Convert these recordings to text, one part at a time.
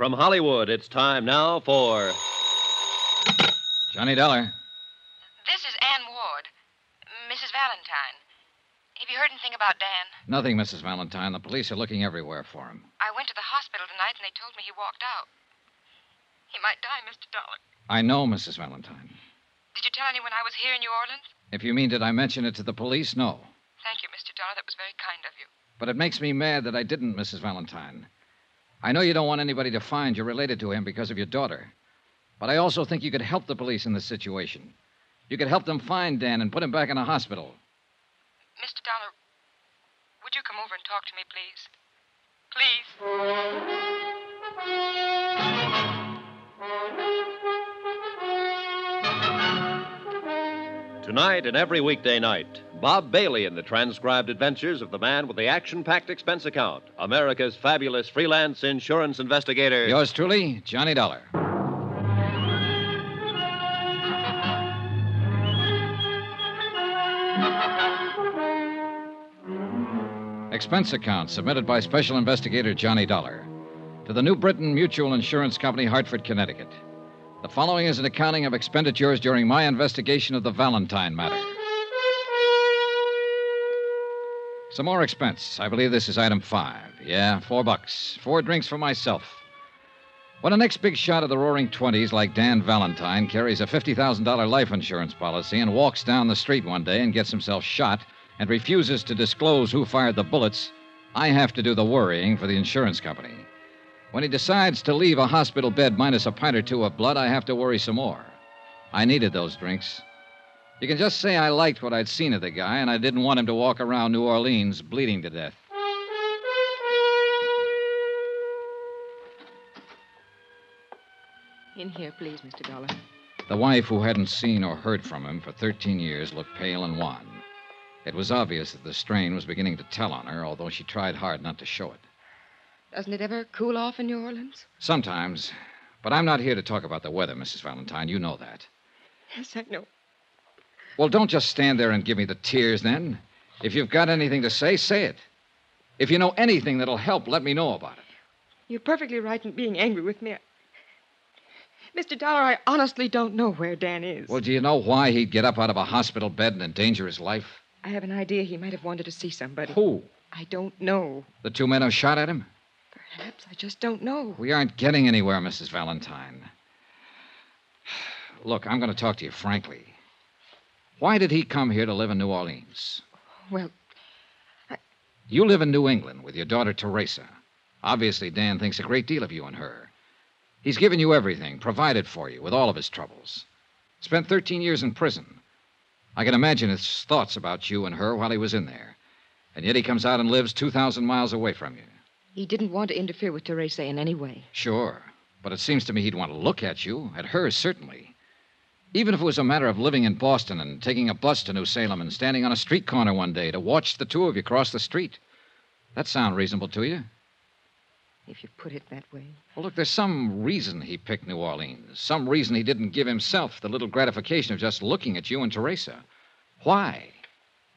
From Hollywood, it's time now for. Johnny Dollar. This is Ann Ward, Mrs. Valentine. Have you heard anything about Dan? Nothing, Mrs. Valentine. The police are looking everywhere for him. I went to the hospital tonight and they told me he walked out. He might die, Mr. Dollar. I know, Mrs. Valentine. Did you tell anyone I was here in New Orleans? If you mean, did I mention it to the police? No. Thank you, Mr. Dollar. That was very kind of you. But it makes me mad that I didn't, Mrs. Valentine. I know you don't want anybody to find you're related to him because of your daughter. But I also think you could help the police in this situation. You could help them find Dan and put him back in a hospital. Mr. Dollar, would you come over and talk to me, please? Please. Tonight and every weekday night, Bob Bailey in the transcribed adventures of the man with the action packed expense account, America's fabulous freelance insurance investigator. Yours truly, Johnny Dollar. Expense account submitted by Special Investigator Johnny Dollar to the New Britain Mutual Insurance Company, Hartford, Connecticut. The following is an accounting of expenditures during my investigation of the Valentine matter. Some more expense. I believe this is item five. Yeah, four bucks. Four drinks for myself. When the next big shot of the roaring 20s, like Dan Valentine, carries a $50,000 life insurance policy and walks down the street one day and gets himself shot and refuses to disclose who fired the bullets, I have to do the worrying for the insurance company. When he decides to leave a hospital bed minus a pint or two of blood, I have to worry some more. I needed those drinks. You can just say I liked what I'd seen of the guy, and I didn't want him to walk around New Orleans bleeding to death. In here, please, Mr. Dollar. The wife, who hadn't seen or heard from him for 13 years, looked pale and wan. It was obvious that the strain was beginning to tell on her, although she tried hard not to show it. Doesn't it ever cool off in New Orleans? Sometimes. But I'm not here to talk about the weather, Mrs. Valentine. You know that. Yes, I know. Well, don't just stand there and give me the tears then. If you've got anything to say, say it. If you know anything that'll help, let me know about it. You're perfectly right in being angry with me. Mr. Dollar, I honestly don't know where Dan is. Well, do you know why he'd get up out of a hospital bed and endanger his life? I have an idea he might have wanted to see somebody. Who? I don't know. The two men who shot at him? Perhaps. I just don't know. We aren't getting anywhere, Mrs. Valentine. Look, I'm going to talk to you frankly. Why did he come here to live in New Orleans? Well, I... You live in New England with your daughter, Teresa. Obviously, Dan thinks a great deal of you and her. He's given you everything, provided for you with all of his troubles. Spent 13 years in prison. I can imagine his thoughts about you and her while he was in there. And yet he comes out and lives 2,000 miles away from you. He didn't want to interfere with Teresa in any way. Sure. But it seems to me he'd want to look at you, at her, certainly. Even if it was a matter of living in Boston and taking a bus to New Salem and standing on a street corner one day to watch the two of you cross the street. That sound reasonable to you? If you put it that way. Well, look, there's some reason he picked New Orleans. Some reason he didn't give himself the little gratification of just looking at you and Teresa. Why?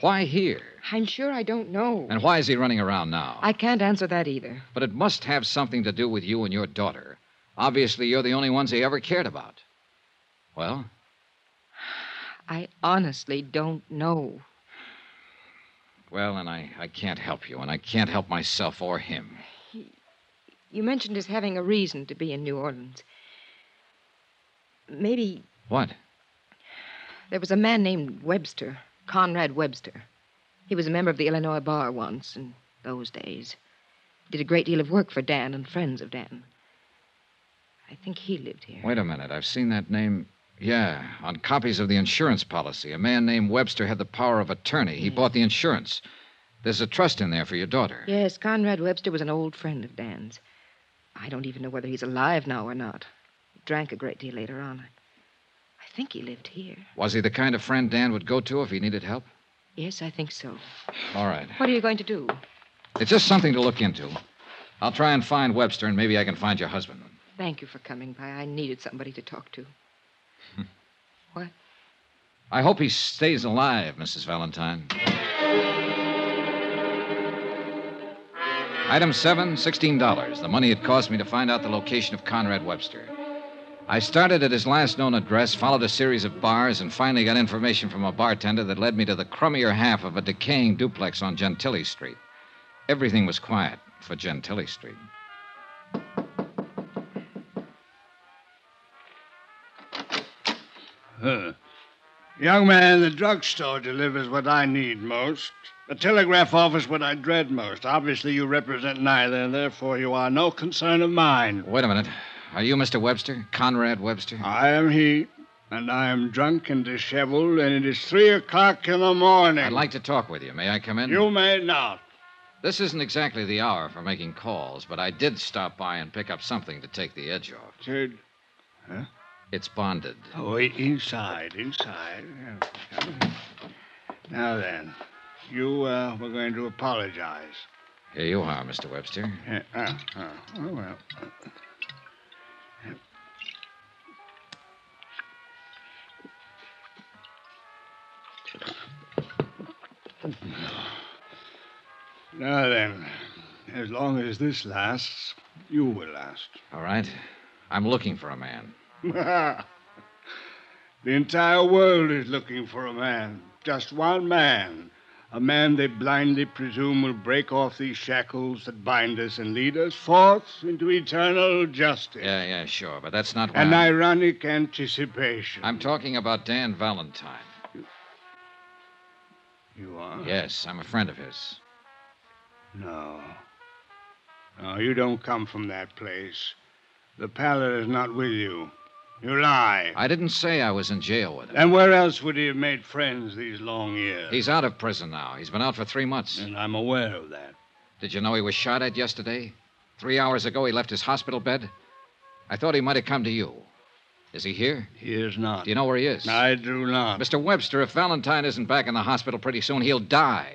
Why here? I'm sure I don't know. And why is he running around now? I can't answer that either. But it must have something to do with you and your daughter. Obviously, you're the only ones he ever cared about. Well, I honestly don't know. well, and I, I can't help you, and I can't help myself or him. You mentioned his having a reason to be in New Orleans. Maybe What? there was a man named Webster, Conrad Webster. He was a member of the Illinois Bar once in those days. Did a great deal of work for Dan and friends of Dan. I think he lived here. Wait a minute. I've seen that name. Yeah, on copies of the insurance policy. A man named Webster had the power of attorney. He bought the insurance. There's a trust in there for your daughter. Yes, Conrad Webster was an old friend of Dan's. I don't even know whether he's alive now or not. He drank a great deal later on. Think he lived here. Was he the kind of friend Dan would go to if he needed help? Yes, I think so. All right. What are you going to do? It's just something to look into. I'll try and find Webster, and maybe I can find your husband. Thank you for coming by. I needed somebody to talk to. Hmm. what? I hope he stays alive, Mrs. Valentine. Item seven, $16. The money it cost me to find out the location of Conrad Webster. I started at his last known address, followed a series of bars, and finally got information from a bartender that led me to the crummier half of a decaying duplex on Gentilly Street. Everything was quiet for Gentilly Street. Huh. Young man, the drugstore delivers what I need most. The telegraph office what I dread most. Obviously, you represent neither, and therefore you are no concern of mine. Wait a minute. Are you Mr. Webster? Conrad Webster? I am he, and I am drunk and disheveled, and it is three o'clock in the morning. I'd like to talk with you. May I come in? You may not. This isn't exactly the hour for making calls, but I did stop by and pick up something to take the edge off. Ted, huh? It's bonded. Oh, inside, inside. Now then, you uh, were going to apologize. Here you are, Mr. Webster. Uh, uh, oh, well. Now then, as long as this lasts, you will last. All right. I'm looking for a man. the entire world is looking for a man. Just one man. A man they blindly presume will break off these shackles that bind us and lead us forth into eternal justice. Yeah, yeah, sure, but that's not An I'm... ironic anticipation. I'm talking about Dan Valentine. You are? Yes, I'm a friend of his. No. No, you don't come from that place. The pallet is not with you. You lie. I didn't say I was in jail with him. And where else would he have made friends these long years? He's out of prison now. He's been out for three months. And I'm aware of that. Did you know he was shot at yesterday? Three hours ago, he left his hospital bed. I thought he might have come to you. Is he here? He is not. Do you know where he is? I do not. Mr. Webster, if Valentine isn't back in the hospital pretty soon, he'll die.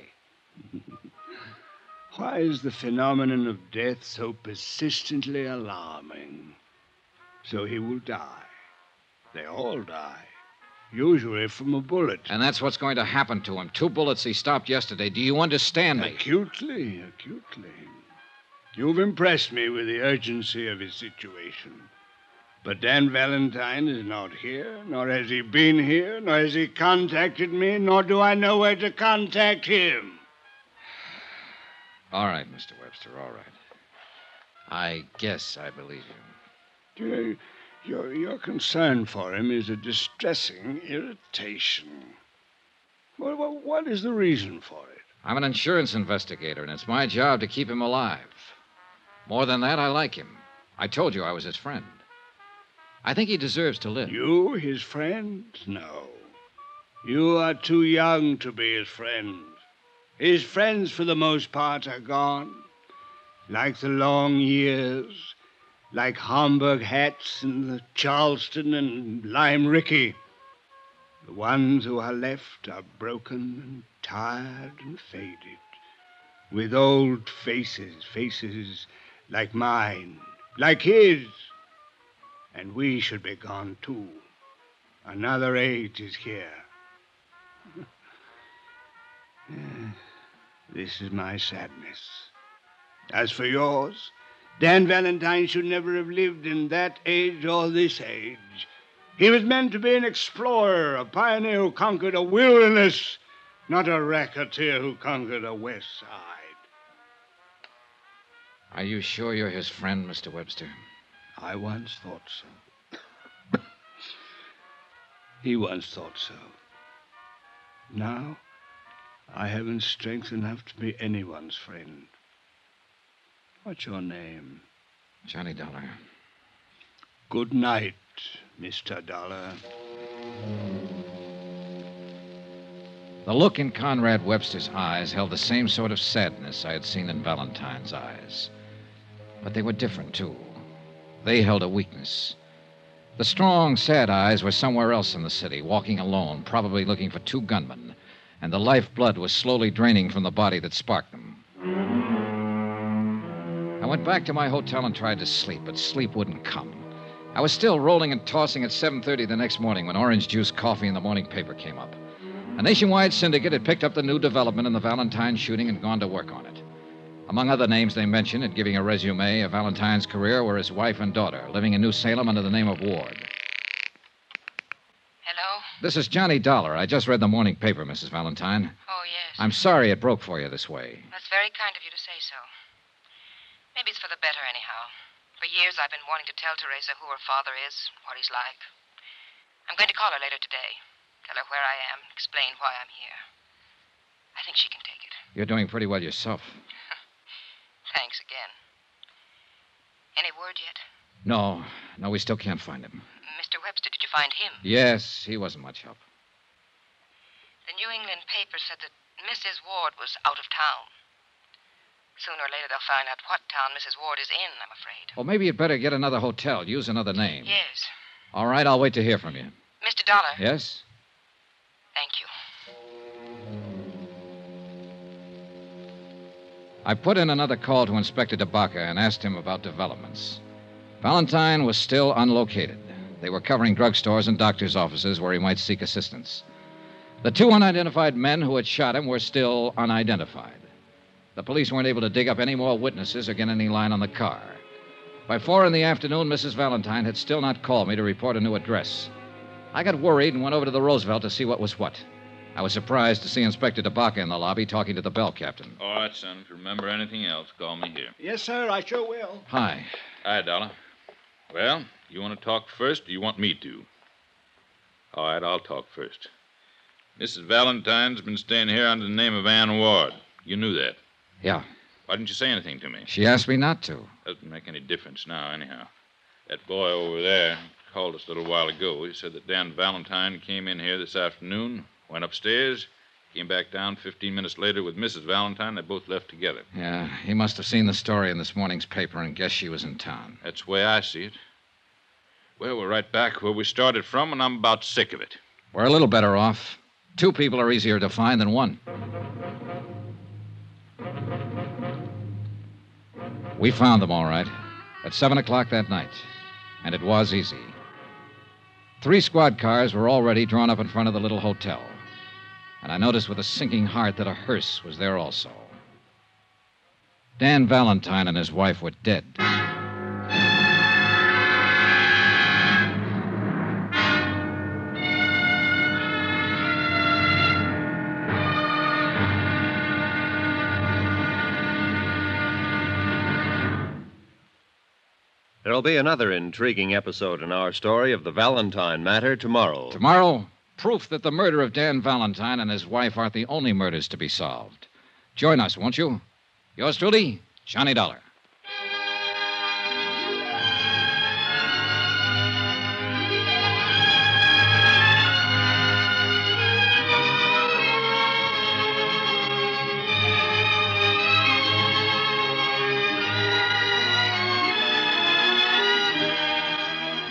Why is the phenomenon of death so persistently alarming? So he will die. They all die. Usually from a bullet. And that's what's going to happen to him. Two bullets he stopped yesterday. Do you understand me? Acutely, acutely. You've impressed me with the urgency of his situation. But Dan Valentine is not here, nor has he been here, nor has he contacted me, nor do I know where to contact him. All right, Mr. Webster, all right. I guess I believe you. Your, your, your concern for him is a distressing irritation. Well, well, what is the reason for it? I'm an insurance investigator, and it's my job to keep him alive. More than that, I like him. I told you I was his friend. I think he deserves to live. You, his friend? No. You are too young to be his friend. His friends, for the most part, are gone. Like the long years, like Homburg hats and the Charleston and Lime Rickey. The ones who are left are broken and tired and faded, with old faces, faces like mine, like his. And we should be gone too. Another age is here. this is my sadness. As for yours, Dan Valentine should never have lived in that age or this age. He was meant to be an explorer, a pioneer who conquered a wilderness, not a racketeer who conquered a west side. Are you sure you're his friend, Mr. Webster? I once thought so. he once thought so. Now, I haven't strength enough to be anyone's friend. What's your name? Johnny Dollar. Good night, Mr. Dollar. The look in Conrad Webster's eyes held the same sort of sadness I had seen in Valentine's eyes. But they were different, too. They held a weakness. The strong, sad eyes were somewhere else in the city, walking alone, probably looking for two gunmen, and the lifeblood was slowly draining from the body that sparked them. I went back to my hotel and tried to sleep, but sleep wouldn't come. I was still rolling and tossing at 7:30 the next morning when orange juice coffee in the morning paper came up. A nationwide syndicate had picked up the new development in the Valentine shooting and gone to work on it. Among other names they mentioned in giving a resume of Valentine's career were his wife and daughter, living in New Salem under the name of Ward. Hello? This is Johnny Dollar. I just read the morning paper, Mrs. Valentine. Oh, yes. I'm sorry it broke for you this way. That's very kind of you to say so. Maybe it's for the better, anyhow. For years I've been wanting to tell Teresa who her father is, what he's like. I'm going to call her later today. Tell her where I am, explain why I'm here. I think she can take it. You're doing pretty well yourself. Thanks again. Any word yet? No, no, we still can't find him. Mr. Webster, did you find him? Yes, he wasn't much help. The New England paper said that Mrs. Ward was out of town. Sooner or later they'll find out what town Mrs. Ward is in, I'm afraid. Well, maybe you'd better get another hotel. Use another name. Yes. All right, I'll wait to hear from you. Mr. Dollar. Yes? Thank you. I put in another call to Inspector DeBaca and asked him about developments. Valentine was still unlocated. They were covering drugstores and doctors' offices where he might seek assistance. The two unidentified men who had shot him were still unidentified. The police weren't able to dig up any more witnesses or get any line on the car. By four in the afternoon, Mrs. Valentine had still not called me to report a new address. I got worried and went over to the Roosevelt to see what was what. I was surprised to see Inspector DeBaca in the lobby talking to the bell captain. All right, son. If you remember anything else, call me here. Yes, sir, I sure will. Hi. Hi, Dollar. Well, you want to talk first, or you want me to? All right, I'll talk first. Mrs. Valentine's been staying here under the name of Ann Ward. You knew that. Yeah. Why didn't you say anything to me? She asked me not to. Doesn't make any difference now, anyhow. That boy over there called us a little while ago. He said that Dan Valentine came in here this afternoon, went upstairs, came back down 15 minutes later with Mrs. Valentine. They both left together. Yeah, he must have seen the story in this morning's paper and guessed she was in town. That's the way I see it. Well, we're right back where we started from, and I'm about sick of it. We're a little better off. Two people are easier to find than one. We found them all right at 7 o'clock that night, and it was easy. Three squad cars were already drawn up in front of the little hotel, and I noticed with a sinking heart that a hearse was there also. Dan Valentine and his wife were dead. There'll be another intriguing episode in our story of the Valentine matter tomorrow. Tomorrow, proof that the murder of Dan Valentine and his wife aren't the only murders to be solved. Join us, won't you? Yours truly, Johnny Dollar.